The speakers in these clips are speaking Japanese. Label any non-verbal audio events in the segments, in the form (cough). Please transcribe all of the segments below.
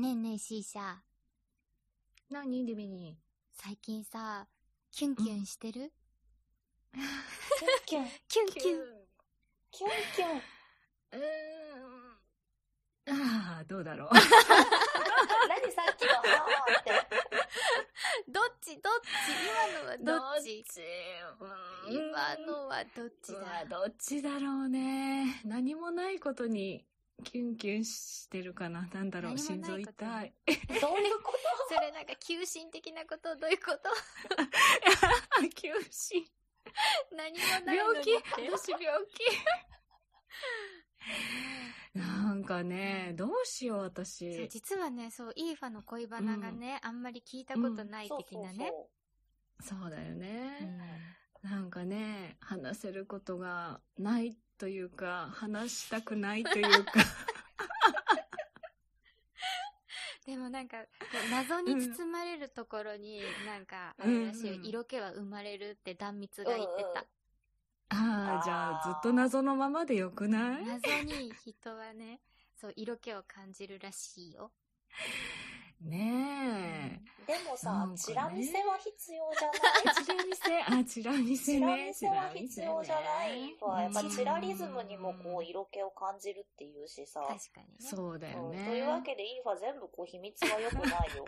ねえねえ、シーシャ。何？ディビニ最近さ、キュンキュンしてる、キュンキュンキュン。キュンキュン。うーん。ああ、どうだろう。(laughs) 何さっきの、あーって。どっち？どっち？今のはどっち？今のはどっちうわだどっちだろうね。何もないことにキュンキュンしてるかな？なんだろう、心臓痛い。どういうこそれなんか、急進的なこと？どういうこと？(laughs) 休止。何もないの病気？私病気。(laughs) なんかね、どうしよう、そう私。実はね、そう、イーファの恋バナがね、あんまり聞いたことないと的なね。そうだようね。んなんかね、話せることがないというか、話したくないというか。(laughs) でもなんか、謎に包まれるところに、なんか、あれらしい色気は生まれるって断蜜が言ってた。ああ、じゃあずっと謎のままでよくない？謎に人はね、そう、色気を感じるらしいよ。ねでもさチラ見せは必要じゃえ。ない？チラ見せ、あ、チラ見せチラね。見せは必要じゃない？わ。やっぱチラリズムにもこううん色気を感じるっていうしさ。確かにね。そうだよね。うんというわけで、イーファ全部こう秘密は良くないよ。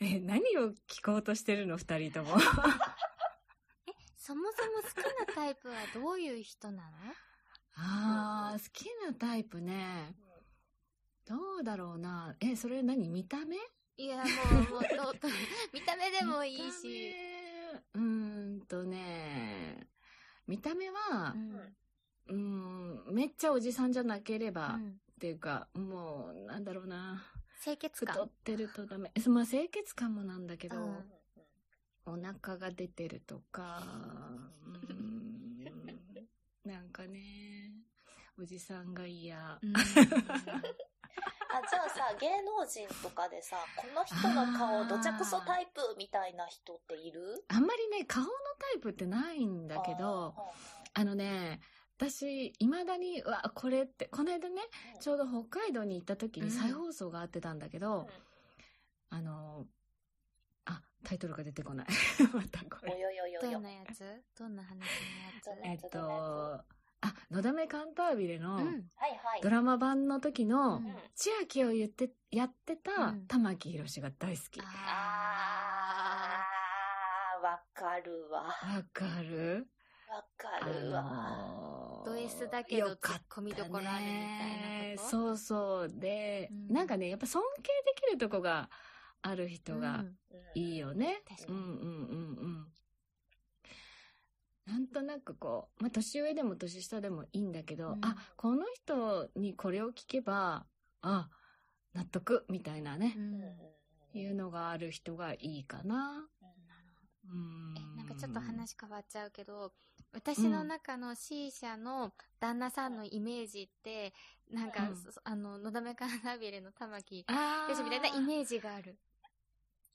(laughs) え、何を聞こうとしてるの、二人とも。(laughs) そもそも好きなタイプはどういう人なの？ああ、好きなタイプね。どうだろうな。え、それ何？見た目？いや、もう、もう、どうどう (laughs) 見た目でもいいし。うーんとね、見た目はう、んん、めっちゃおじさんじゃなければ、っうんていうか、もう、なんだろうな。清潔感太ってるとダメ。まあ、清潔感もなんだけど、うんお腹が出てるとか、うーん、なんかね、おじさんが嫌。うんあ、じゃあさ、芸能人とかでさ、この人の顔どちゃくそタイプみたいな人っている？あんまりね、顔のタイプってないんだけど、あのね、私、未だに、うわ、これって、この間ね、ちょうど北海道に行った時に再放送があってたんだけど、あの、あ、タイトルが出てこない。(laughs) またこおれ。よよよよ。どん。なやつ？どんな話のやえっと、あ、のだめカンタービレの。ドラマ版の時のうん千秋を言って、やってたうん玉木宏が大好き。わああー、わかるわ。わかる？かるわ。のード S だけどツッコミどころあるみたいなこと？そうそう。で、うんなんかね、やっぱ尊敬できるとこがある人ー。がうんいいよね。確かにうんうんうんうん。なんとなくこう、まあ、年上でも年下でもいいんだけど、うんあ、この人にこれを聞けば、あ、納得みたいなねう、んいうのがある人がいいかな。うん。え、なんかちょっと話変わっちゃうけど、私の中の C 社の旦那さんのイメージって、なんか、うんそあの、のだめカーナビレの玉木あよしみたいなイメージがある。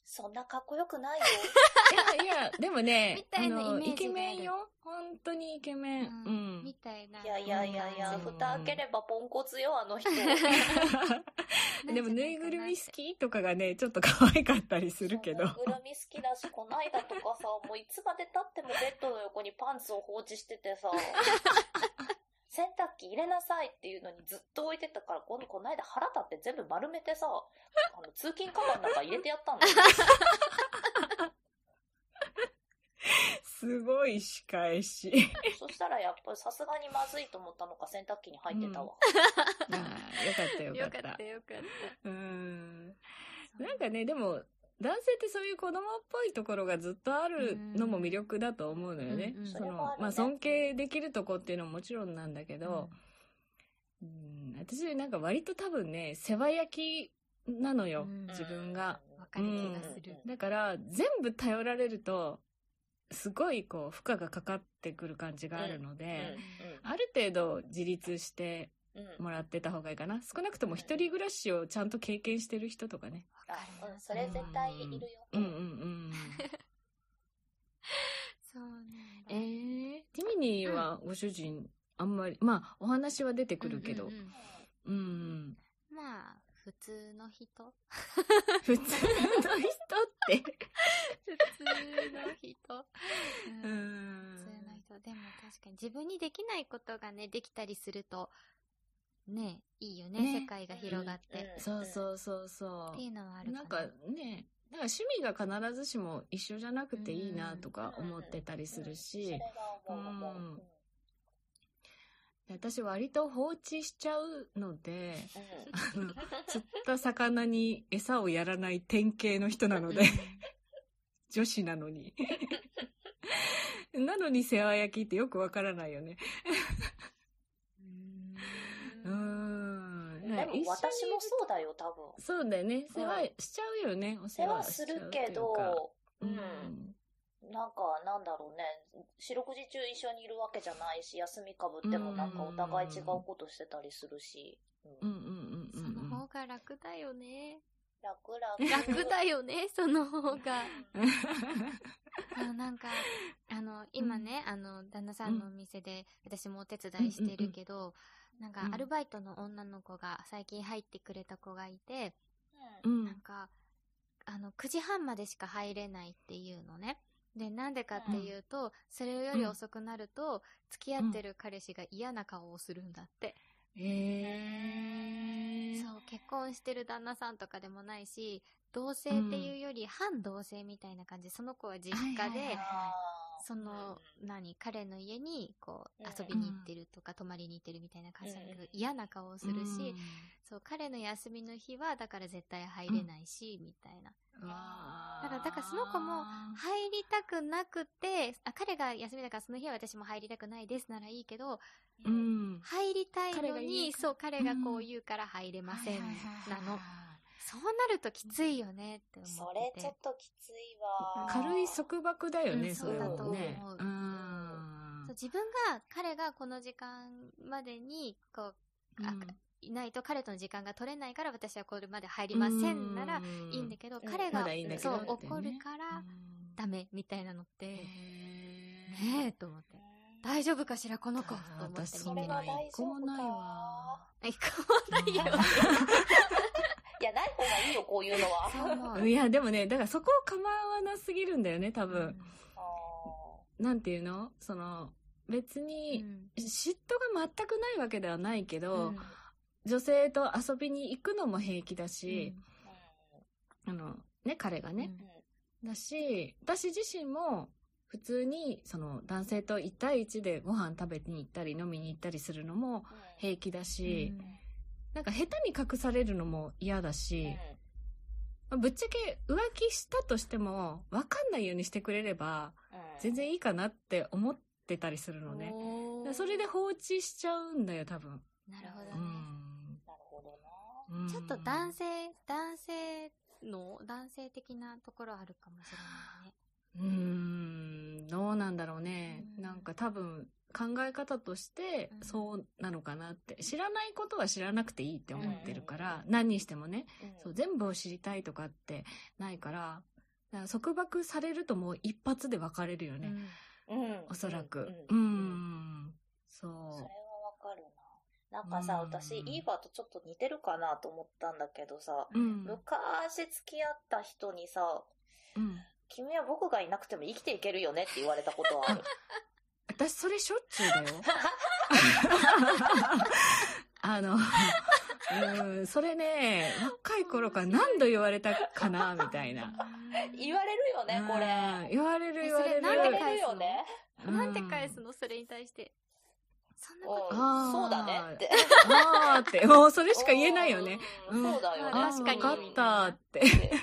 そんなかっこよくないよ。(laughs) いやいや、でもねみ、たイメージがあるイケメンよ。本当にイケメン。ううんん。みたいな。いやいやいやいや、うん蓋開ければポンコツよ、あの人。(laughs) でも、ぬいぐるみ好きとかがね、(laughs) ちょっと可愛かったりするけどぬい。ぐるみ好きだし、こないだとかさ、もういつまで経ってもベッドの横にパンツを放置しててさ、洗濯機入れなさいっていうのにずっと置いてたから、このこないだ腹立って全部丸めてさ、(laughs) あの通勤カバンの中入れてやったんだよ。すごい仕返し。そしたらやっぱりさすがにまずいと思ったのか洗濯機に入ってたわ。ああ、よかったよかった。よかったよかっうん。た。なんかね、でも、男性ってそういう子供っぽいところがずっとあるのも魅力だと思うのよね。うんうんそのまあ尊敬できるとこっていうのももちろんなんだけど、うん、私なんか割と多分ね、世話焼きなのよ、うん自分が。わかる気がする。だから、全部頼られると、すごいこう、負荷がかかってくる感じがあるので、ある程度自立してうんうんうんもらってた方がいいかな。少なくとも一人暮らしをちゃんと経験してる人とかね。あうん、それ絶対いるよ。うんうんうん。そうなんだ。えー、ティミニーはご主人、あんまり、まあ、お話は出てくるけど、うんうんうんうん。まあ、普通の人 (laughs) 普通の人って。普通の人。ううんん普通の人。でも確かに自分にできないことがね、できたりすると、ね、いいよね、ね。世界が広がって。うんそうそうそうそっていうのはあるかな。んかね、なんか趣味が必ずしも一緒じゃなくていいなとか思ってたりするそし私割と放置しちゃうので、うん。あの釣った魚に餌をやらない典型の人なので、女子なのに。(laughs) なのに世話焼きってよくわからないよね。ううんん。でも私もそうだよ、多分。そうだよね。世話しちゃうよね。お世世話するけど、ううんん。なんか、なんだろうね。四六時中一緒にいるわけじゃないし、休みかぶってもなんかお互い違うことしてたりするし。うんうんうんうんそ。の方が楽だよね。楽々。楽だよね、(laughs) その方が。うんそうなんか、あの、今ね、あの、旦那さんのお店で、私もお手伝いしてるけど、なんかう、ん。アルバイトの女の子が最近入ってくれた子がいて、うん。なんか、あの、9時半までしか入れないっていうのね。で、なんでかっていうと、それより遅くなると、付き合ってる彼氏が嫌な顔をするんだって。へー。そう、結婚してる旦那さんとかでもないし、同棲っていうより反同棲みたいな感じ。で、その子は実家でその、何、彼の家に、こううん、遊びに行ってるとか、泊まりに行ってるみたいな感じだけど、嫌な顔をするし、そう、彼の休みの日は、だから絶対入れないし、みたいな。だからだからその子も入りたくなくて、あ、彼が休みだからその日は私も入りたくないですならいいけど、う。ん。入りたいのに、そう、彼がこううん言うから入れません、なの。そうなるときついよねって思そってて。れちょっときついわ。軽い束縛だよね、うんそ思う。うん。そう自分が、彼がこの時間までに、こう、あうん。いないと彼との時間が取れないから私はこれまで入りませんならいいんだけど、うん。彼が、まだいいそう怒るからダメみたいなのって、へねえと思って。大丈夫かしらこの子とあ思ってそれは一個もないわ。え、こないよ。(laughs) いや、ない方がいいよ、こういうのは。いや、でもね、だからそこを構わなすぎるんだよね、多分。あなんていうの？その、別うに、ん。嫉妬が全くないわけではないけど、うん。女性と遊びに行くのも平気だし、ーあの、ね、彼がね。うん。だし、私自身も、普通に、その、男性と1対1でご飯食べに行ったり飲みに行ったりするのも平気だし、なんか下手に隠されるのも嫌だし、まあぶっちゃけ浮気したとしても、わかんないようにしてくれれば、全然いいかなって思ってたりするのね。それで放置しちゃうんだよ、多分。うなるほどね。ん。なるほどな。うんちょっと男性、男性の、男性的なところあるかもしれないね。うーん、どうなんだろうね。うんなんか多分考え方としてうんそうなのかなって。知らないことは知らなくていいって思ってるから、うん何にしてもね、うんそう、全部を知りたいとかってないから、だから束縛されるともう一発で別れるよね。うんおそらく。ううんん。そそれはわかるな。なんかさ、うん私、イーバーとちょっと似てるかなと思ったんだけどさ、う。うん。昔付き合った人にさ、うん。君は僕がいなくても生きていけるよねって言われたことはある。(laughs) 私それしょっちゅうだよ。(laughs) あの、うん、それね、若い頃から何度言われたかな、みたいな。言われるよね、これ。うん言われるえ言われる。それなんで言われるよね。なんて返すの？のそれに対して。そんなうんこあーそうだねって。あーって、もうそれしか言えないよね。うんそうだよね。あ確かにあーわかったって。(laughs)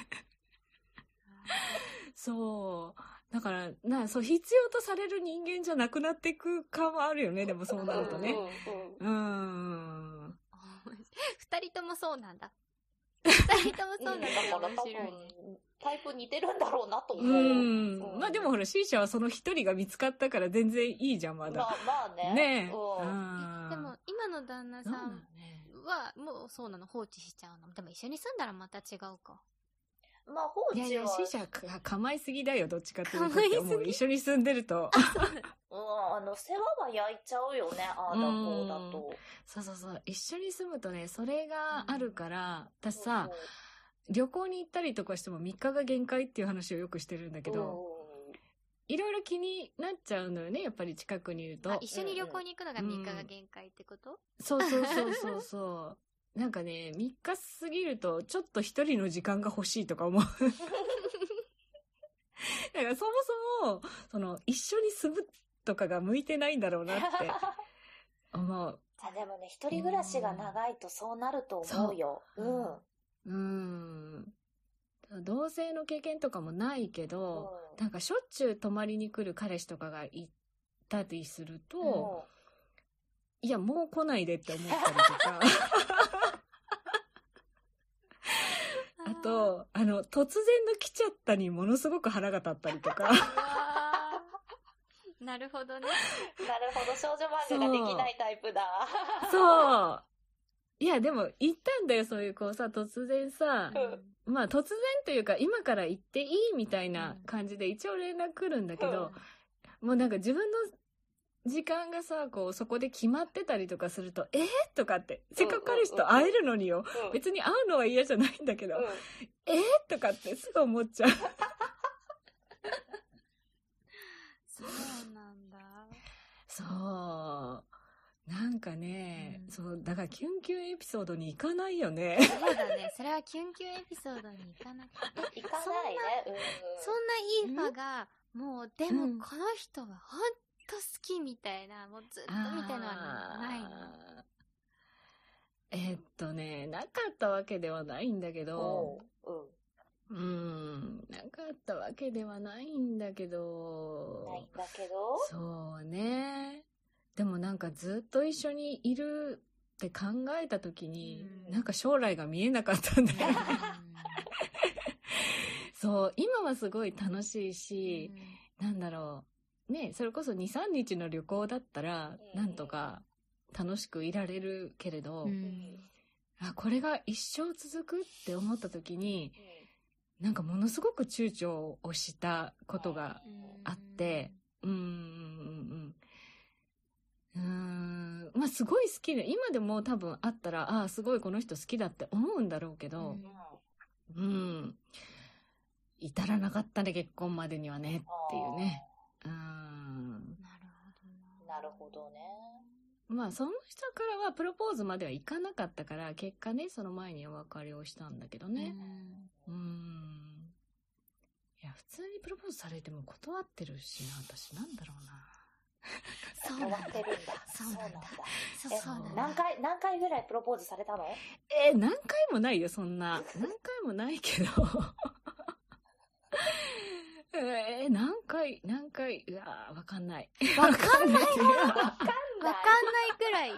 そう。だから、な、そう、必要とされる人間じゃなくなっていく感はあるよね、でもそうなるとね。うん二人ともそうなんだ。二人ともそうなんだ。(laughs) だから多面白いタイプ似てるんだろうなと思う。うん。まあでもほら、C 社はその一人が見つかったから全然いいじゃん、まだ。まあまあね。ねでも、今の旦那さん。は、もうそうなの、放置しちゃうの？でも一緒に住んだらまた違うか。まあ、放置は。いやいや、死者か構いすぎだよ、どっちかっていうと。構いすぎもう一緒に住んでると。うん、あの、世話は焼いちゃうよね、ああだこうだと。そうそうそう。一緒に住むとね、それがあるから、私さ、旅行に行ったりとかしても3日が限界っていう話をよくしてるんだけうん、ど、いろいろ気になっちゃうのよね、やっぱり近くにいると。あ一緒に旅行に行くのが3日が限界ってこと、そうそうそうそうそう。なんかね、3日過ぎると、ちょっと一人の時間が欲しいとか思う。(laughs) だからそもそも、その、一緒に住むとかが向いてないんだろうなって思う。あでもね、一人暮らしが長いとそうなると思うよ。そううん。うーん。同性の経験とかもないけど、なんかしょっちゅう泊まりに来る彼氏とかがいたりすると、いや、もう来ないでって思ったりとか。あと、あの、突然の来ちゃったにものすごく腹が立ったりとか。(laughs) なるほどね。(laughs) なるほど、少女漫画ができないタイプだ。そう。いや、でも、行ったんだよ、そういう、こうさ、突然さ、うんまあ、突然というか、今から行っていいみたいな感じで、一応連絡来るんだけど、もうなんか自分の時間がさ、こう、そこで決まってたりとかすると、えー、とかって、せっかく彼氏と会えるのによ。うん別に会うのは嫌じゃないんだけど、うんえー、とかってすぐ思っちゃう。そうなんだ。そう。なんかね、うんそう、だからキュンキュンエピソードに行かないよね。そうだね。それはキュンキュンエピソードに行かなくて。行かないね。うんそんないい場が、もう、でもうんこの人はほんと好きみたいな、もうずっとみたいのはないの。えーっとね、なかったわけではないんだけど、おううん。うん、なかったわけではないんだけど、ないんだけど？そうね。でもなんかずっと一緒にいるって考えた時に、うんなんか将来が見えなかったんだよね。(laughs) そう、今はすごい楽しいし、なんだろう。ね、それこそ2、3日の旅行だったら、うんなんとか楽しくいられるけれど、うんあ、これが一生続くって思った時に、なんかものすごく躊躇をしたことがあって、うーん、うん、うん。うーん、まあすごい好きで、今でも多分あったら、ああ、すごいこの人好きだって思うんだろうけど、うんうん。至らなかったね、結婚までにはね、っていうね。うーん。なるほどなるほどね。まあ、その人からはプロポーズまではいかなかったから、結果ね、その前にお別れをしたんだけどね。うーん。いや、普通にプロポーズされても断ってるしな、私。なんだろうな。そう終なんだ。わってるんだ。そうなんだそうえそうなんだ。何回、何回ぐらいプロポーズされたの？えー何回もないよ、そんな。何回もないけど。えー何回、何回、うわーわかんない。わかんない (laughs) わかんない。わかんないくらい？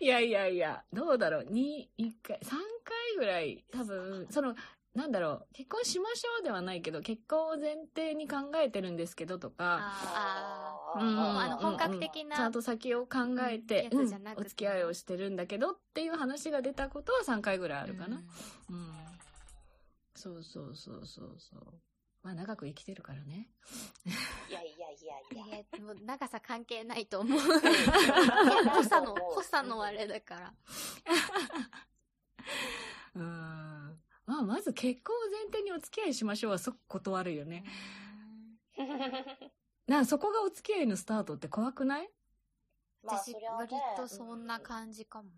(laughs) いやいやいや、どうだろう。2、1回、3回ぐらい、多分、その、なんだろう、結婚しましょうではないけど、結婚を前提に考えてるんですけどとか、うんもうあの本格的なちゃんと先を考えて、うんお付き合いをしてるんだけどっていう話が出たことは3回ぐらいあるかな。うん。そうそうそうそうそう。まあ長く生きてるからね。いやいやいやいや。いや、もう長さ関係ないと思う。濃濃さの、濃さのあれだから。(laughs) うん。まあまず結婚を前提にお付き合いしましょうは即断るよね。なあそこがお付き合いのスタートって怖くない？私、まあそりゃね割とそんな感じかも。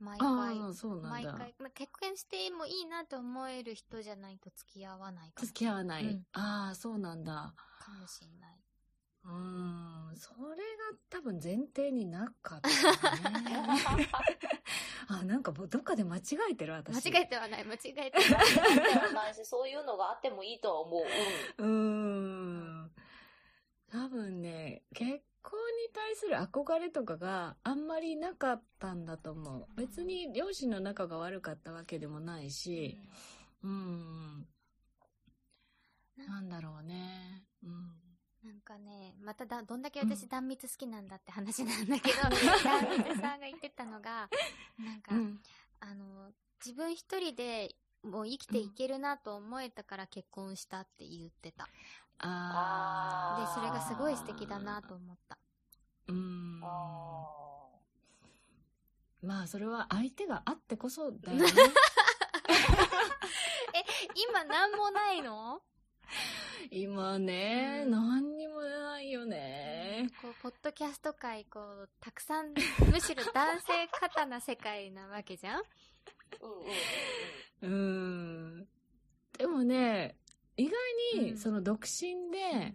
毎あ回あ、。そうなんだ。毎回、まあ、結婚してもいいなと思える人じゃないと付き合わないかも付き合わない。うんああ、そうなんだ。かもしれない。うーん、それが多分前提になかったね。(laughs) あ、なんかもうどっかで間違えてる間私。違えてはない、間違えてはない。ではないし、そういうのがあってもいいとは思う。うーん。多分ね、結婚に対する憧れとかがあんまりなかったんだと思う。別に両親の仲が悪かったわけでもないし、うん。なんだろうね。うん。なんかね、まただ、どんだけ私断蜜好きなんだって話なんだけど、(laughs) 断蜜さんが言ってたのが、なんか、うん。あの、自分一人でもう生きていけるなと思えたから結婚したって言ってた。で、あーそれがすごい素敵だなと思った。うん。あまあ、それは相手があってこそだよね。今なんもないの？今ね、うん何にもないよね。こう、ポッドキャスト界、こう、たくさん、むしろ男性過多な世界なわけじゃん？ーうんうんうんうん。でもね、意外に、うんその独身で、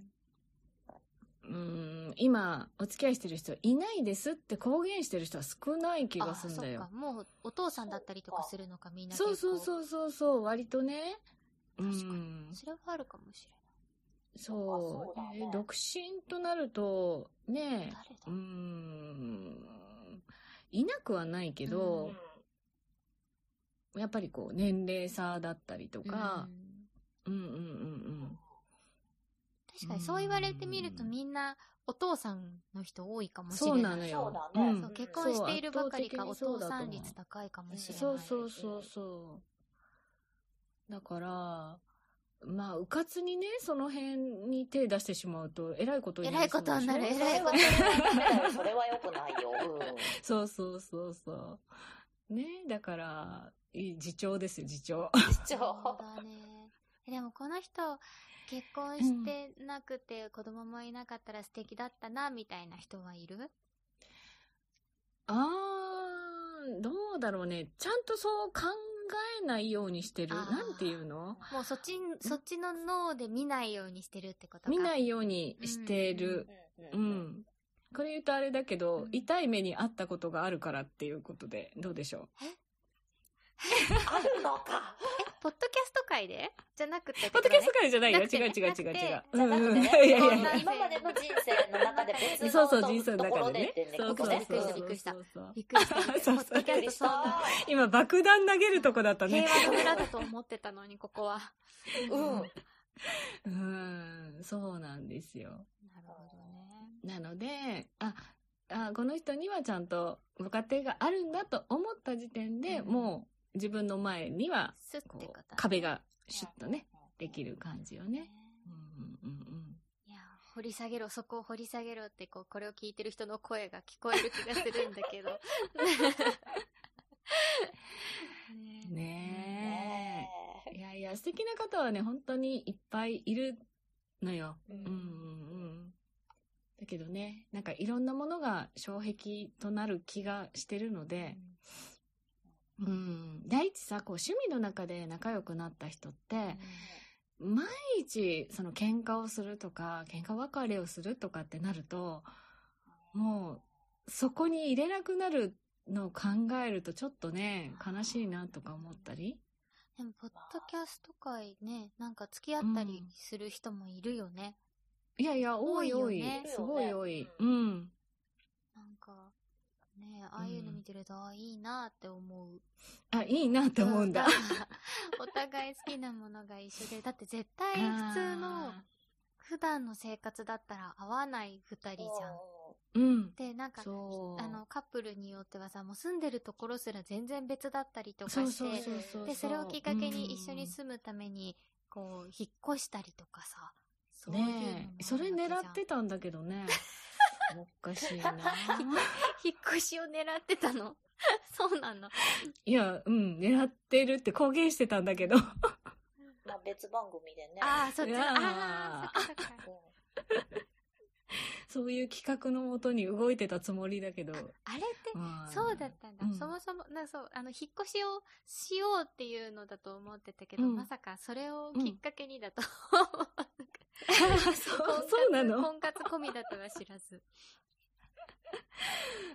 うん、今、お付き合いしてる人いないですって公言してる人は少ない気がするんだよあ。そっか。もう、お父さんだったりとかするのか、みんなそうそうう。そうそうそう、割とね。う確かん。それはあるかもしれそうそうだねえー独身となると、ない。ねうーん、いなくはないけど、やっぱりこう、年齢差だったりとかう、んうん、うんうんうん確かにそう言われてみるとうんみんなお父さんの人多いかもうん。しれない。そうなのよ。そうだねんそう結婚しているばかりかお父さん率高いかもしれない。そうそうそうそう。だから、まあ、うかつにね、その辺に手出してしまうと、えらいことになりそうでしょ？えらいことになるそえらいこれはそれはダメだよそれは良くないよ。うんそうそうそうそう。ね、だから、いい自重ですよ、自重。じゃそうあだね。でもこの人、結婚してなくて子供もいなかったら素敵だったな、みたいな人はいる？あー、どうだろうね。ちゃんとそう考えないようにしてる。なんていうの？もうそっち、そっちの脳で見ないようにしてるってことか。見ないようにしてる。ううんうんうんん。これ言うとあれだけど、うん痛い目にあったことがあるからっていうことで、どうでしょあるのか。え、ポッドキャスト界で？じゃなくてねポッドキャスト界じゃないよ。違う違う違う違う違う。じゃね、(laughs) いやいやいや。今までの人生の中で別のそうそう、と人生のところ中でね。そうそうびっくりしたびっくりしたびっくりした。ポそうそうッドキ今、爆弾投げるとこだったね。平和の村だと思ってたのに、ここは。うん。うん、そうなんですよ。なるほどね。なので、あ、あこの人にはちゃんとご家庭があるんだと思った時点で、うんもう自分の前には、こう壁がシュッとね、できる感じよね。ねうんうんうんいや、掘り下げろ、そこを掘り下げろって、こう、これを聞いてる人の声が聞こえる気がするんだけど。ねえ。(laughs) いやいや、素敵な方はね、本当にいっぱいいるのよ。うんうん。だけどね、なんかいろんなものが障壁となる気がしてるので、うん。第一さ、こう趣味の中で仲良くなった人って、毎日その喧嘩をするとか、喧嘩別れをするとかってなると、もうそこに入れなくなるのを考えるとちょっとね、悲しいなとか思ったり。でも、ポッドキャスト界ね、なんか付き合ったりする人もいるよね。いやいや、多い多いね。すごい多い。ううん。ね、ああいうの見てると、ああ、いいなって思う。あ、いいなって思うんだ。(laughs) お互い好きなものが一緒で、だって絶対普通の、普段の生活だったら合わない二人じゃん。うん。で、なんか。あの、カップルによってはさ、もう住んでるところすら全然別だったりとかして。で、それをきっかけに一緒にうん住むために、こう、引っ越したりとかさ、そうねそれ狙ってたんだけどね。(laughs) おかしいな (laughs) 引っ越しを狙ってたの (laughs) そうなの。いや、うん、狙ってるって公言してたんだけど。(laughs) まあ別番組でね。ああ、そっちああ、そっかそっか。うんそういう企画のもとに動いてたつもりだけど。あれって、まあそうだったんだ。うんそもそも、なそう、あの、引っ越しをしようっていうのだと思ってたけど、うんまさかそれをきっかけにだと、そう、そうなの婚活込みだとは知らず。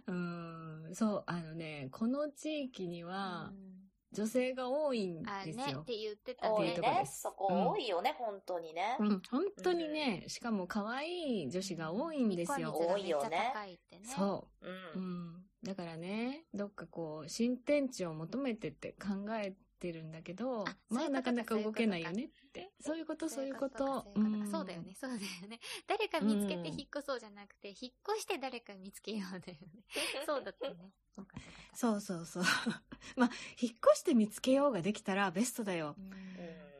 うん、そう、あのね、この地域にはうん女性が多いんあですよ。ねって言ってたねで。すそこ多いよね、本当にね。うん、本当にね、しかも可愛い女子が多いんですよ。見込み率がめっちゃ高いってね。そう。う。うんん。だからね、どっかこう、新天地を求めてって考えってるんだけどあ、まあなかなか動けないよねって。そういうこと、そういうこと。そうだよね、そうだよね。誰か見つけてうん引っ越そうじゃなくて、引っ越して誰か見つけようだよね。(laughs) そうだったね。そうか、そうか。そう。(laughs) まあ、引っ越して見つけようができたらベストだよ。うん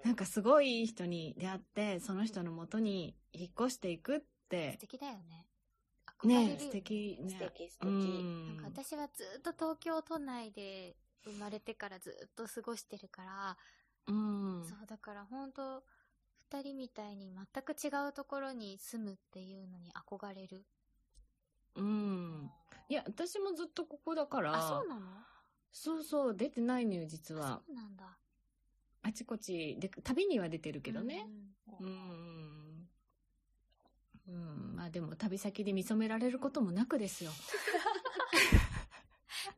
なんかすごいいい人に出会って、その人のもとに引っ越していくっ素て、敵だよね。ね素。敵ね。素敵素敵うんなんか私はずっと東京都内で生まれてからずっと過ごしてるから、うん。そうだから本当二人みたいに全く違うところに住むっていうのに憧れる。うん。いや、私もずっとここだから。あ、そうなの？そうそう、出てないのよ、実はあ。そうなんだ。あちこち、で、旅には出てるけどね。うんうん。うん。まあでも、旅先で見初められることもなくですよ。(laughs)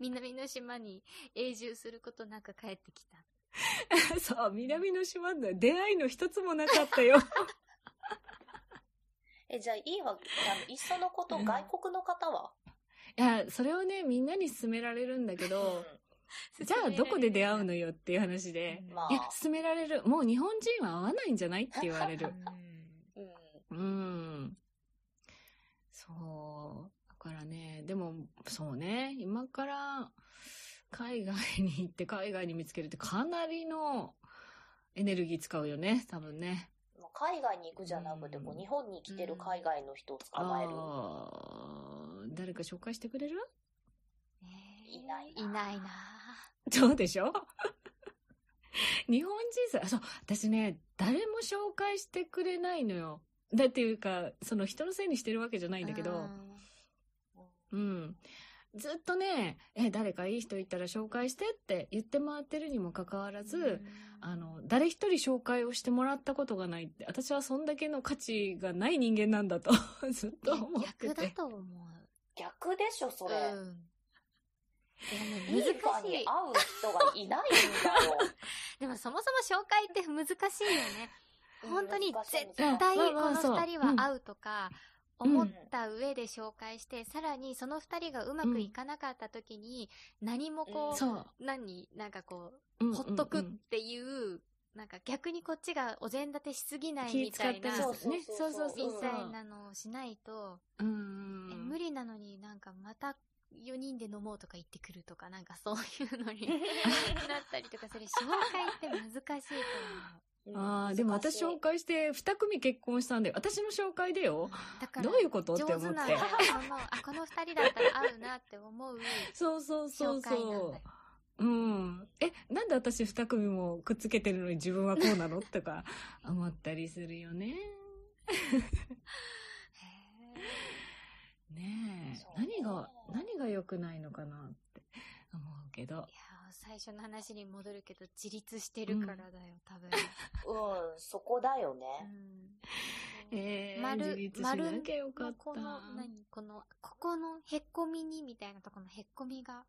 南の島に永住することなく帰ってきた。(laughs) そう、南の島だ。出会いの一つもなかったよ。(laughs) え、じゃあいいわ。あの、いっそのこと、うん外国の方は？いや、それをね、みんなに勧められるんだけど、(laughs) じゃあどこで出会うのよっていう話で。うんまあいや、勧められる。もう日本人は合わないんじゃないって言われる。うん。うん。そう。だからね、でも、そうね、今から海外に行って海外に見つけるってかなりのエネルギー使うよね、多分ね。まあ海外に行くじゃなくて、こう、日本に来てる海外の人を捕まえる。あー。誰か紹介してくれる？ねえいないな。いないな。そうでしょ (laughs) 日本人さ、そう、私ね、誰も紹介してくれないのよ。だっていうか、その人のせいにしてるわけじゃないんだけど、うんうん。ずっとね、え、誰かいい人いたら紹介してって言って回ってるにもかかわらず、うんあの、誰一人紹介をしてもらったことがないって、私はそんだけの価値がない人間なんだと、(laughs) ずっと思って逆だて。と思う。逆でしょ、それ。うん。難しい。に会う人がいないんだよ。(laughs) でもそもそも紹介って難しいよね。本当に絶対この二人は会うとか、うん思った上で紹介して、さらにその二人がうまくいかなかった時に、何もこう、そう。何、なんかこうんう、ほっとくっうんうんていう、なんか逆にこっちがお膳立てしすぎない気みたいな、そうそうね。そうそうそうそう。みたいなのをしないと、うえん。無理なのになんかまた4人で飲もうとか言ってくるとか、なんかそういうのに (laughs) なったりとかする。紹介って難しいとああ、でも私紹介して二組結婚したんで、私の紹介でよ思う。。だから、どういうこと？って思ってあ、この二人だったら合うなって思うそうそうそうそ。う。うん。え、なんで私二組もくっつけてるのに自分はこうなの？とか思ったりするよね。ねえ。何が、何が良くないのかなって思うけどい。やー最初の話に戻るけど、自立してるからだよ、多分。(laughs) うん、そこだようね。んえー、丸自立しなきゃよかった。この、何？この、ここのへっこみにみたいなところのへっこみが、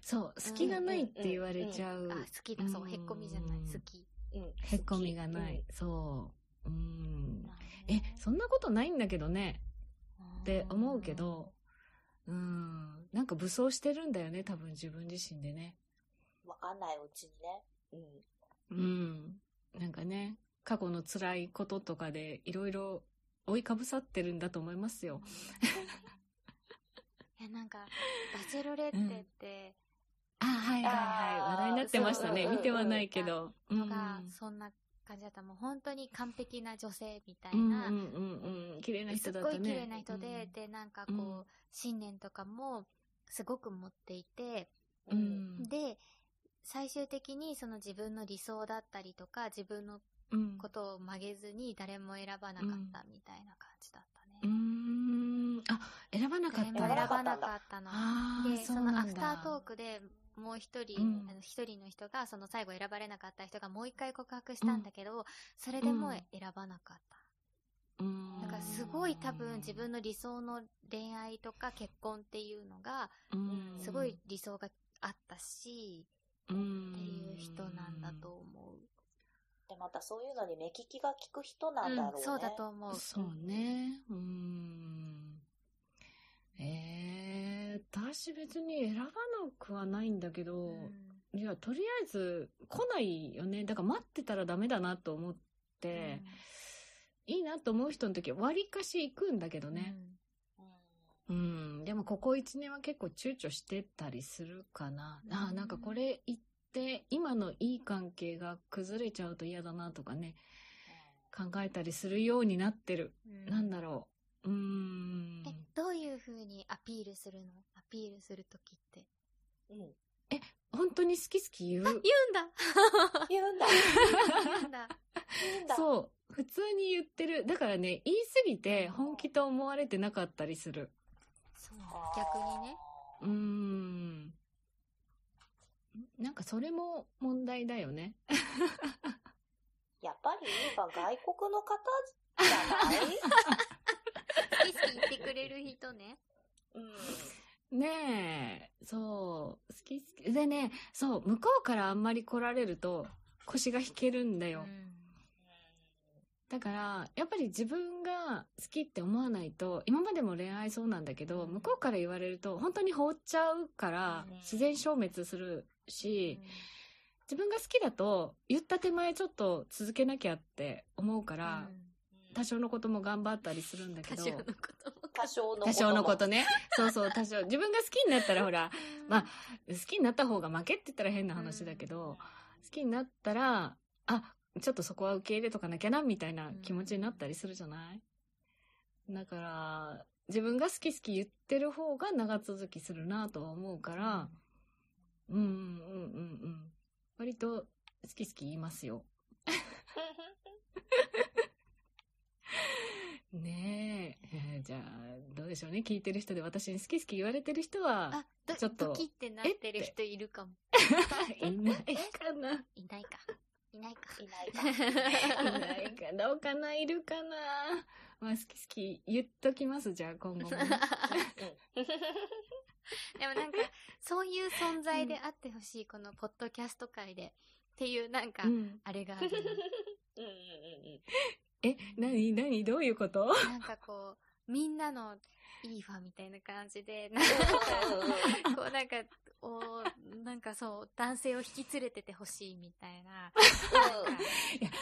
そう、隙がないって言われちゃう。あ、好きだ、そう、うんへっこみじゃない、好き。うん。へっこみがない。そう。うん。え、そんなことないんだけどね。って思うけど、うん。なんか武装してるんだよね、多分自分自身でね。わかんないうちにね。うん。うん。なんかね、過去の辛いこととかでいろいろ追いかぶさってるんだと思いますよ。(laughs) いや、なんか、バチェロレッテって、あ、はいはいはい。話題になってましたね。見てはないけど。のが、そんな感じだった。もう本当に完璧な女性みたいな、うんうんうんうん。綺麗な人だったね。ごい綺麗な人で、で、なんかこう、うん信念とかもすごく持っていて、う。ん。で、最終的にその自分の理想だったりとか、自分のうん。ことを曲げずに誰も選ばなかったみたいな感じだったね。ん。あ、選ばなかった誰も選。ばなかったの。で、そうのアフタートークでもう一人、うんあの一人の人が、その最後選ばれなかった人がもう一回告白したんだけど、それでも選ばなかった。うんだからすごい多分自分の理想の恋愛とか結婚っていうのが、うんすごい理想があったし、うんっていう人なんだと思う。で、またそういうのに目利きが利く人なんだろうね。うん、そうだと思う。そうね。うん。ええ私別に選ばなくはないんだけど、うんいや、とりあえず来ないよね。だから待ってたらダメだなと思って、いいなと思う人の時は割かし行くんだけどうんね。うんうん。でもここ1年は結構躊躇してたりするかな。ああ、なんかこれ言って、今のいい関係が崩れちゃうと嫌だなとかね、考えたりするようになってる。うんなんだろう。うーん。え、どういう風にアピールするの？アピールするときって。うん本当に好き好き言う？言うんだ (laughs) 言うんだ。言うんだ。言うんだ。そう。普通に言ってる。だからね、言いすぎて本気と思われてなかったりする。そう。逆にね。うーん。なんかそれも問題だよね。やっぱりイーファ外国の方じゃない？(laughs) 好き好き言ってくれる人ね。うん。ねえ、そう、好き好き。でね、そう、向こうからあんまり来られると腰が引けるんだよ。うんだから、やっぱり自分が好きって思わないと、今までも恋愛そうなんだけど、向こうから言われると本当に放っちゃうからうん、自然消滅するし、自分が好きだと言った手前ちょっと続けなきゃって思うから、多少のことも頑張ったりするんだけど、多少のことも。多少の多少のことね。そうそう、多少。自分が好きになったらほら、まあ、好きになった方が負けって言ったら変な話だけど、好きになったら、あ、ちょっとそこは受け入れとかなきゃな、みたいな気持ちになったりするじゃない？だから、自分が好き好き言ってる方が長続きするなとは思うから、うんうんうんうんうん。割と好き好き言いますよ。(laughs) ねええーじゃあ、どうでしょうね。聞いてる人で私に好き好き言われてる人は、ちょっとドキってなってる人いるかも。(laughs) いないかな。いないか。いないか。いないか。(laughs) いないか、どうかな、いるかな。まあ、好き好き言っときます、じゃあ、今後もね。(laughs) でもなんか、そういう存在であってほしい、このポッドキャスト界で。っていう、なんかう、ん。あれがあるうんうんうんうん。え、なになにどういうこと？の。なんかこう、みんなのいいファみたいな感じで、(laughs) なんかこうなんか、おなんかそう、男性を引き連れててほしいみたいな、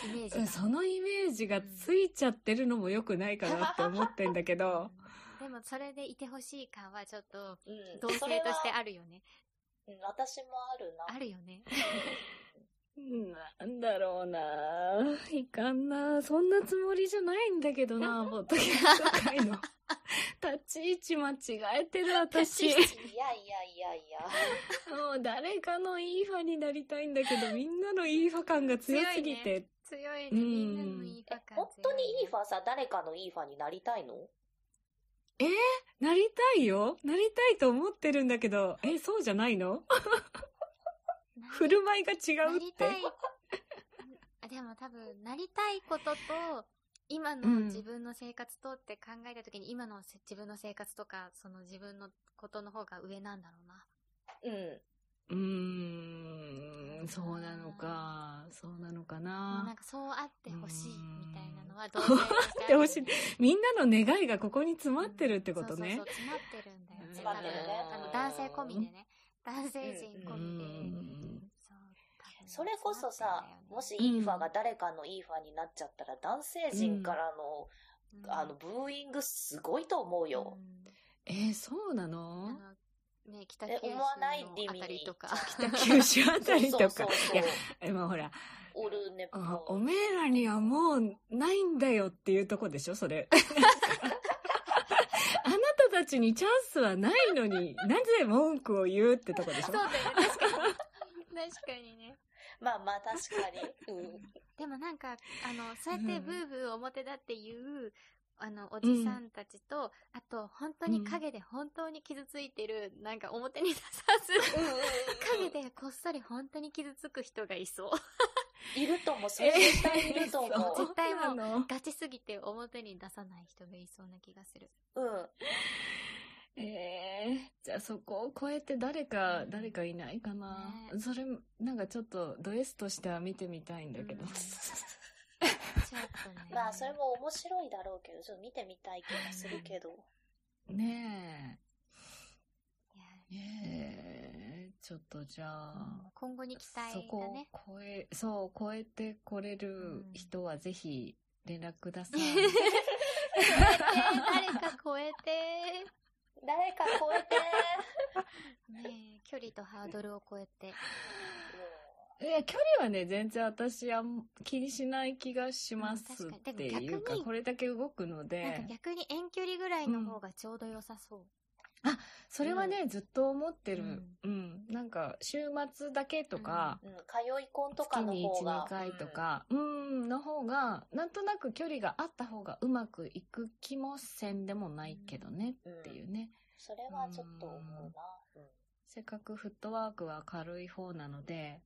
イメージが。そのイメージがついちゃってるのも良くないかなって思ってんだけど。う (laughs) んでもそれでいてほしい感はちょっと、うん同性としてそあるよね。うん私もあるな。あるよね。(laughs) なんだろうな。いかんな。そんなつもりじゃないんだけどな、(laughs) ポッドキャスト界の。立ち位置間違えてる私。いやいやいやいや。もう誰かのいいファになりたいんだけど、(laughs) みんなのいいファ感が強すぎて。強いね、うんみんなのいいファ感本当にいいファさ、誰かのいいファンになりたいの？なりたいよなりたいと思ってるんだけど、え、そうじゃないの？(laughs) 振る舞いが違うって？なりた。い。(laughs) あでも多分、なりたいことと、今のうん自分の生活とって考えたときに、今のせ自分の生活とか、その自分のことの方が上なんだろうな。うん。うーん、そうなのか。そうなのかもうなんな。かそうあってほしいうんみたいなのは、同性としてあるってほしい。みんなの願いがここに詰まってるってことねそうそうそう、。詰まってるんだよ。うん詰まってるねあの、男性込みでね。男性陣込うみで。ん。それこそさ、もしうんいいファンが誰かのいいファンになっちゃったら、男性陣からの、うんあの、ブーイングすごいと思うよ。うんえーそうなあのの、ね、北九州え思わないのあたりとか。(laughs) 北九州あたりとか。そうそうそういや、え、まあほら、オルネポあおめえらにはもうないんだよっていうとこでしょ、それ。(laughs) あなたたちにチャンスはないのになぜ文句を言うってとこでしょ？そうだよね、確かに。確かにね。まあまあ確かに。(laughs) うん。でもなんか、あの、そうやってうんブーブー表だっていう、あの、おじさんたちと、あと、本当に陰で本当に傷ついてる、なんか表に出さず、陰でこっそり本当に傷つく人がいそう。いると思う。それ絶対いると思う。絶対もうガチすぎて表に出さない人がいそうな気がする。うん。ええじゃあそこを超えて誰か、うん誰かいないかな、ねそれ、なんかちょっとド S としては見てみたいんだけど。うん (laughs) ちょっとね。まあそれも面白いだろうけど、ちょっと見てみたい気がするけど。ねえ。ねえ。ちょっとじゃあ、今後に期待そこをだね。超え、そう、超えてこれる人はぜひ連絡ください。超 (laughs) えて、誰か超えて。誰か超えて。(laughs) ねえ、距離とハードルを超えて。いや、距離はね、全然私は気にしない気がしますうん確かにっていうか、でも逆にこれだけ動くのなんかで、逆に遠距離ぐらいの方がちょうど良さそう。それはね、ずっと思ってる。ううんん。なんか、週末だけとか、うん、通い婚とか月に1、の方が。2回とか、うん、の方が、なんとなく距離があった方がうまくいく気もせんでもないけどねうん、っていうね。それはちょっと思うな。うんせっかくフットワークは軽い方なので、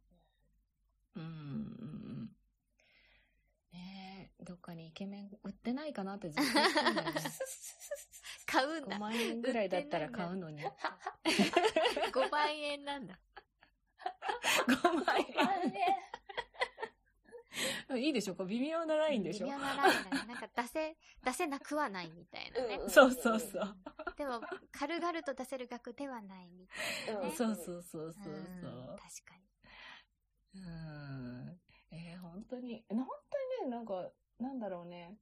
うん、うん、うん。ねえ、どっかにイケメン売ってないかなってずっと言ってんだよね。5 (laughs) 買うんだ。万円ぐらいだったら買うのに。(laughs) 5万円なんだ。5万円。いいでしょ？こう微妙なラインでしょ？微妙なラインだね。なんか出せ、出せなくはないみたいなね。うんそうそうそう。でも、軽々と出せる額ではないみたいなね。うんそうそうそうそううんそう。確かに。うん。えー本当に、本当にね、なんか、なんだろうね。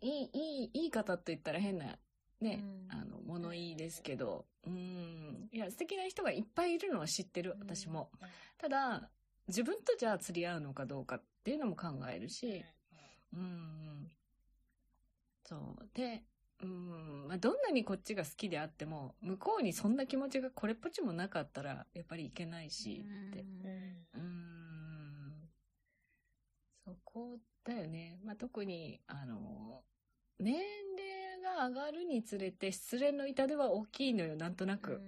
いい、いい、いい方と言ったら変な、ね、うんあの、物言いですけど、うん。いや、素敵な人がいっぱいいるのは知ってる、うん私も。ただ、自分とじゃあ釣り合うのかどうかっていうのも考えるし、うん。そう。で、うん。まあ、どんなにこっちが好きであっても、向こうにそんな気持ちがこれっぽっちもなかったら、やっぱりいけないし、って。うん。そこだよね。まあ、特に、あの、年齢が上がるにつれて失恋の痛手は大きいのよ、なんとなく。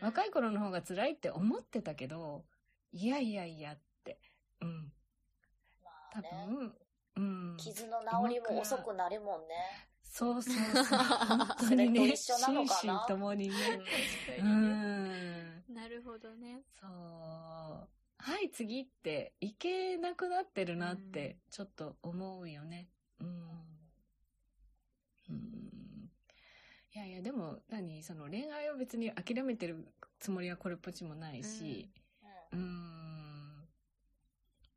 若い。い頃の方が辛いって思ってたけど、いやいやいやって。うん。多まあね分、うん。傷の治りも遅くなるもんね。そうそうそう。(laughs) 本当にね、それと一緒なのかな心身ともにね。う確かにねん。なるほどね。そう。はい、次って、いけなくなってるなって、ちょっと思うよね。うん。うん。いやいや、でも、何？その恋愛を別に諦めてるつもりはこれっぽっちもないし、うん。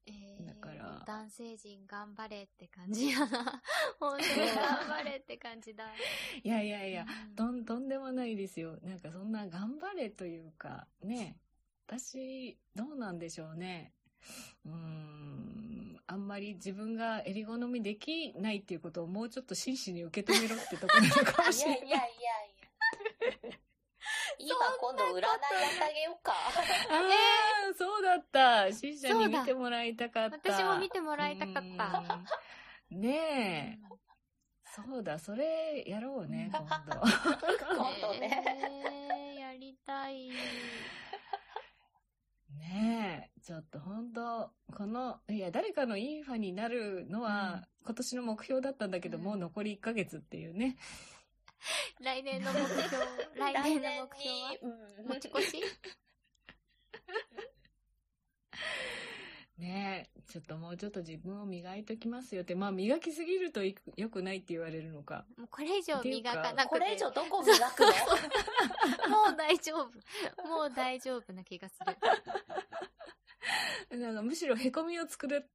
えーだから男性陣頑張れって感じやな。(laughs) 本当に頑張れって感じだ。(laughs) いやいやいや、うんとん、とんでもないですよ。なんかそんな頑張れというか、ね。私、どうなんでしょうね。うーん。あんまり自分が襟好みできないっていうことをもうちょっと真摯に受け止めろってところなのかもしれない。いやいやいやいや。今今度占いやってあげようか。ああ、そうだった。真摯に見てもらいたかった。私も見てもらいたかった。うん。ねえ。そうだ、それやろうね、今度。(laughs) 今度ね。え (laughs) ーやりたい。ねえ、ちょっと本当この、いや、誰かのいいファンになるのは、今年の目標だったんだけど、うん。もう残り1ヶ月っていうね。来年の目標、(laughs) 来年の目標は？来年に持ち越し？(laughs) ねえ、ちょっともうちょっと自分を磨いときますよって、まあ磨きすぎると良くないって言われるのか。もうこれ以上磨かなくて。これ以上どこ磨くの？(laughs) もう大丈夫。もう大丈夫な気がする。なんかむしろ凹みを作る、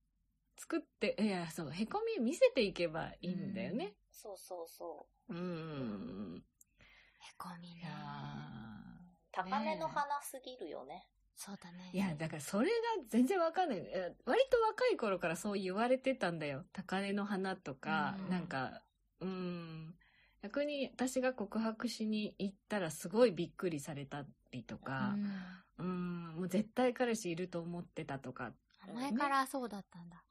作って、いや、そう、凹み見せていけばいいんだよね。そうそうそう。うん。へこみねいや。高めの花すぎるよね。そうだね。ーいや、だからそれが全然わかんない。え割と若い頃からそう言われてたんだよ。高嶺の花とか、うんなんか、うん。逆に私が告白しに行ったらすごいびっくりされたりとか、うん、もう絶対彼氏いると思ってたとか。うん前からそうだったんだ。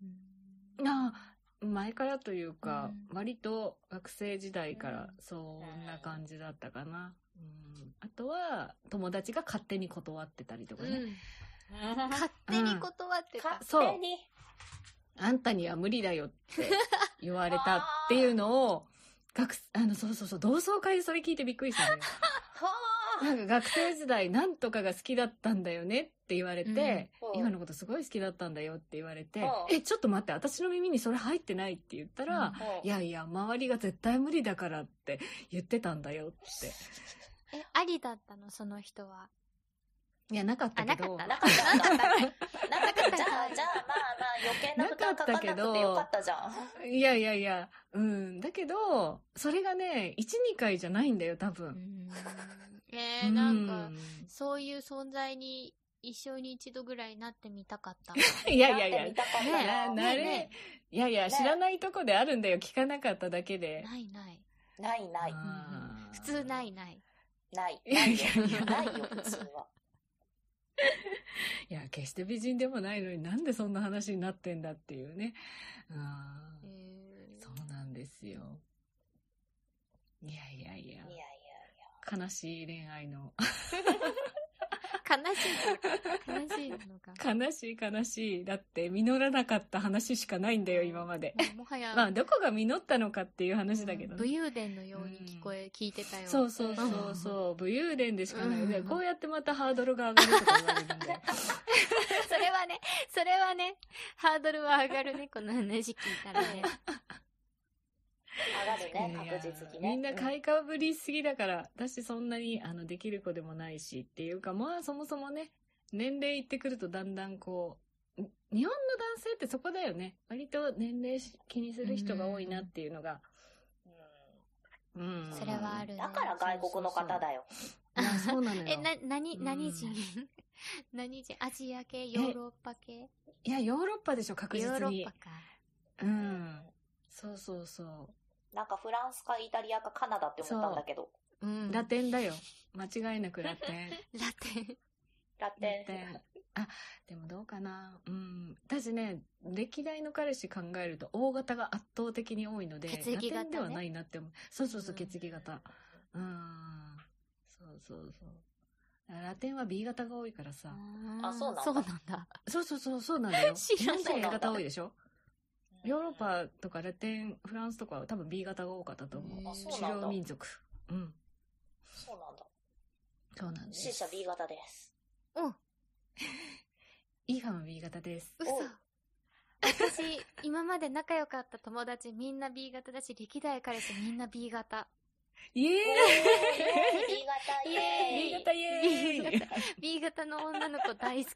うんあ前からというか、うん割と学生時代からうんそんな感じだったかな。うん、あとは、友達が勝手に断ってたりとかね。うん勝手に断ってた。勝手に。あんたには無理だよって言われたっていうのを、学、(laughs) あの、そうそうそう、同窓会でそれ聞いてびっくりしたの。なんか学生時代なんとかが好きだったんだよねって言われて、うん今のことすごい好きだったんだよって言われて、うんえ、ちょっと待って、私の耳にそれ入ってないって言ったら、うんいやいや、周りが絶対無理だからって言ってたんだよって。え、ありだったの？その人は。いや、なかったけど。あなかった。なかったなんか (laughs) じゃあ、じゃあ、まあまあ、余計な負担かかんなくてよかったじゃん。いやいやいや、うん。だけど、それがね、1、2回じゃないんだよ、多う分。んえー、なんか、うそういう存在に一生に一度ぐらいなってみたかった。ん (laughs) いやいやいやねな。れ、ねいやいや、ね知らないとこであるんだよ。聞かなかっただけで。ないない。ないない。普通ないない。ない。い (laughs) やないよいやいや。ないよ、普通は。いや、決して美人でもないのになんでそんな話になってんだっていうね。あそうなんですよ。いやいやいやいやいやい悲しい恋愛の。(laughs) 悲しい。悲しいのか。悲しい悲しい。だって実らなかった話しかないんだよ、今まで。ももはや、まあ、どこが実ったのかっていう話だけどね武勇伝のように聞こえ、聞いてたよ。そうそうそうそう、武勇伝でしかない。こうやってまたハードルが上がるとか言われるんで。(laughs) それはね、それはね、ハードルは上がるね、この話聞いたらね。上がるね、確実にね。みんな買いかぶりすぎだから、私そんなにあのできる子でもないしっていうか、まあそもそもね、年齢いってくるとだんだんこう、ん日本の男性ってそこだよね。割と年齢気にする人が多いなっていうのが。うん。それはあるね。だから外国の方だよ。そうなのよ。(laughs) え、な、何、うん何人？(laughs) 何人？アジア系？ヨーロッパ系？いや、ヨーロッパでしょ、確実にヨーロッパ。か。うん。そうそうそなんかフランスかイタリアかカナダって思ったんだけど。うんう。ラテンだよ。間違いなくラテン。(laughs) ラテン。ララテン。テン。あ、でもどうかな。うん。私ね、歴代の彼氏考えると、大型が圧倒的に多いので、血液型ねラテンではないなって思う。そうそうそう、うん血液型。うん。そうそうそう。ラテンは B 型が多いからさ。あそうなんだそうなんだ。そうそうそう、そうなんだよ。(laughs) 知らない A 型多いでしょ？うんヨーロッパとかラテン、フランスとかは多分 B 型が多かったと思う。うんだ猟民族。うん。そうなんだ。そうなんです。C 社 B 型です。うん。(laughs) イーファンは B 型です。嘘お。私、今まで仲良かった友達みんな B 型だし、歴代彼氏みんな B 型。イエーイイエーイ !B 型イエー (laughs) !B イ型イエーイ B 型 (laughs) B 型の女の子大好き。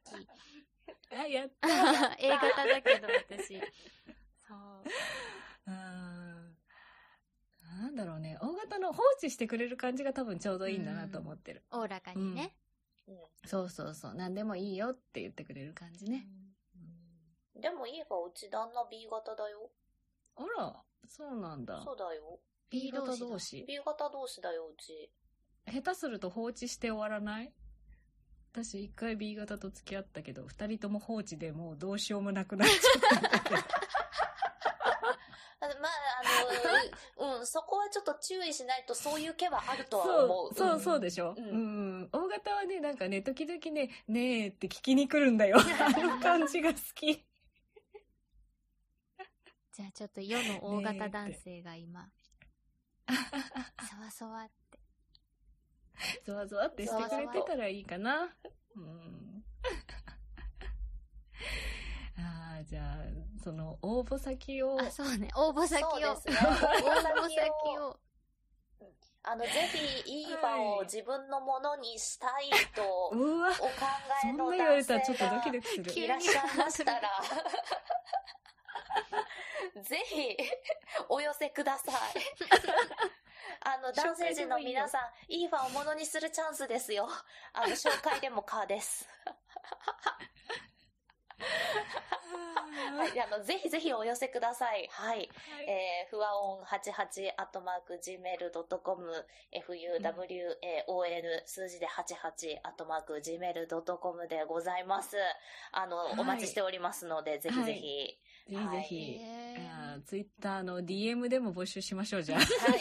あ、やっ A 型だけど、私。そう。あーなんだろうね。大型の放置してくれる感じが多分ちょうどいいんだなと思ってる。おおらかにね。そうそうそう。何でもいいよって言ってくれる感じね。うんでもいいがうち旦那 B 型だよ。あら、そうなんだ。そうだよ。B 型同士。B 型同士だよ、うち。下手すると放置して終わらない？私一回 B 型と付き合ったけど、二人とも放置でもうどうしようもなくなっちゃった (laughs) んだけど。あまあ、あの、ううん、そこはちょっと注意しないとそういう気はあるとは思う。そう、そう、そうでしょ、ううんん、大型はね、なんかね、時々ね、ねえって聞きに来るんだよ。(laughs) あの感じが好き。(laughs) じゃあちょっと世の大型男性が今、そわそわって。ゾワゾワってしてくれてたらいいかな。うん。じゃあ、その応募先を。あ、そうね。応募先を。そうですね。(laughs) 応募先先を。を。あの、ぜひ、いいファンを自分のものにしたいと、(laughs) うわ、お考えの言われ男性たらちょっとドキがドキする。いらっしゃいましたら、(laughs) ぜひ、お寄せください。あの、男性陣の皆さん、いいファンをものにするチャンスですよ。あの、紹介でもカーです。はい、あの、ぜひぜひお寄せください。はい。えー、ふわおん88アットマーク gmail.com、fuwaon 数字で88アットマーク gmail.com でございます。あの、はいお待ちしておりますので、ぜひぜひ。ぜひぜひ。ツイッターの DM でも募集しましょう、じゃあ。はい。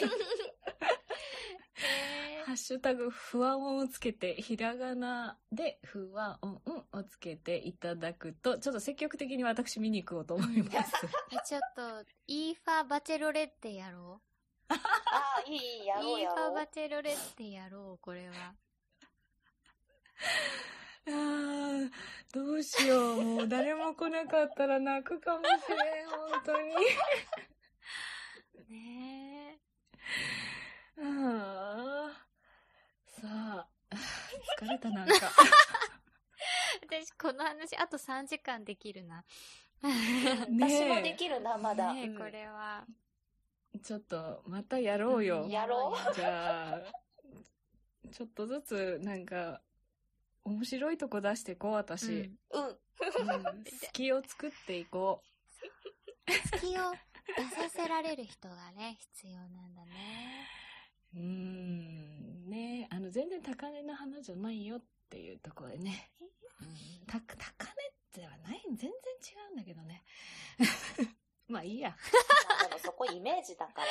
へハッシュタグ、不安音をつけて、ひらがなで、不安音をつけていただくと、ちょっと積極的に私見に行こうと思います。ーえちょっと、イーファーバチェロレッテやろああ、いい、いい、やう。ろうやろうイーファーバ。チェロレッテやろう、これは。あーどうしよう。もう誰も来なかったら泣くかもしれん、本当に。(laughs) ねああ。さった、なんか。(laughs) 私、この話、あと3時間できるな。私もできるな、まだ。うんねえこれは。ちょっと、またやろうよ。やろうじゃあ、ちょっとずつ、なんか、面白いとこ出していこう、私。うんうん。うん隙を作っていこ隙を出させられる人がね、必要なんだね。う。(laughs) うーん、ねあの、全然高値の花じゃないよっていうところでね。うん、た高値ではない、全然違うんだけどね。(laughs) まあいいや。まあでもそこイメージだから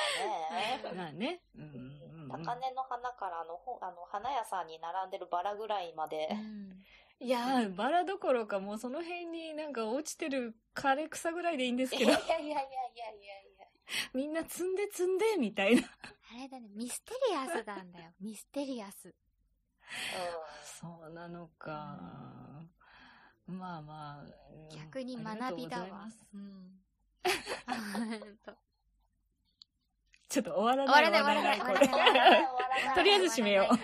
ね。(laughs) まあね。うんうんうん高根の花からあの、ほあの花屋さんに並んでるバラぐらいまで。うん。いやー、バラどころかもうその辺になんか落ちてる枯れ草ぐらいでいいんですけどいやい、やいやいやいやいやいや。みんな積んで積んでみたいな。あれだね、ミステリアスなんだよ。(laughs) ミステリアス。そうなのか。まあまあ。うん逆に学びだわ。うん。(laughs) ちょっと終わら終ないわらない終わらないこれ終わらない終わらないとりあえず締めよう。うん。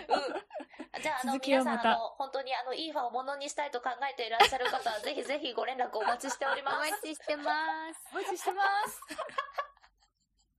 じゃあ、あの、続き皆さん、あの、本当にあの、いいファンをものにしたいと考えていらっしゃる方は、ぜひぜひご連絡お待ちしておりおます。待ちしてます。お待ちしてます。(laughs)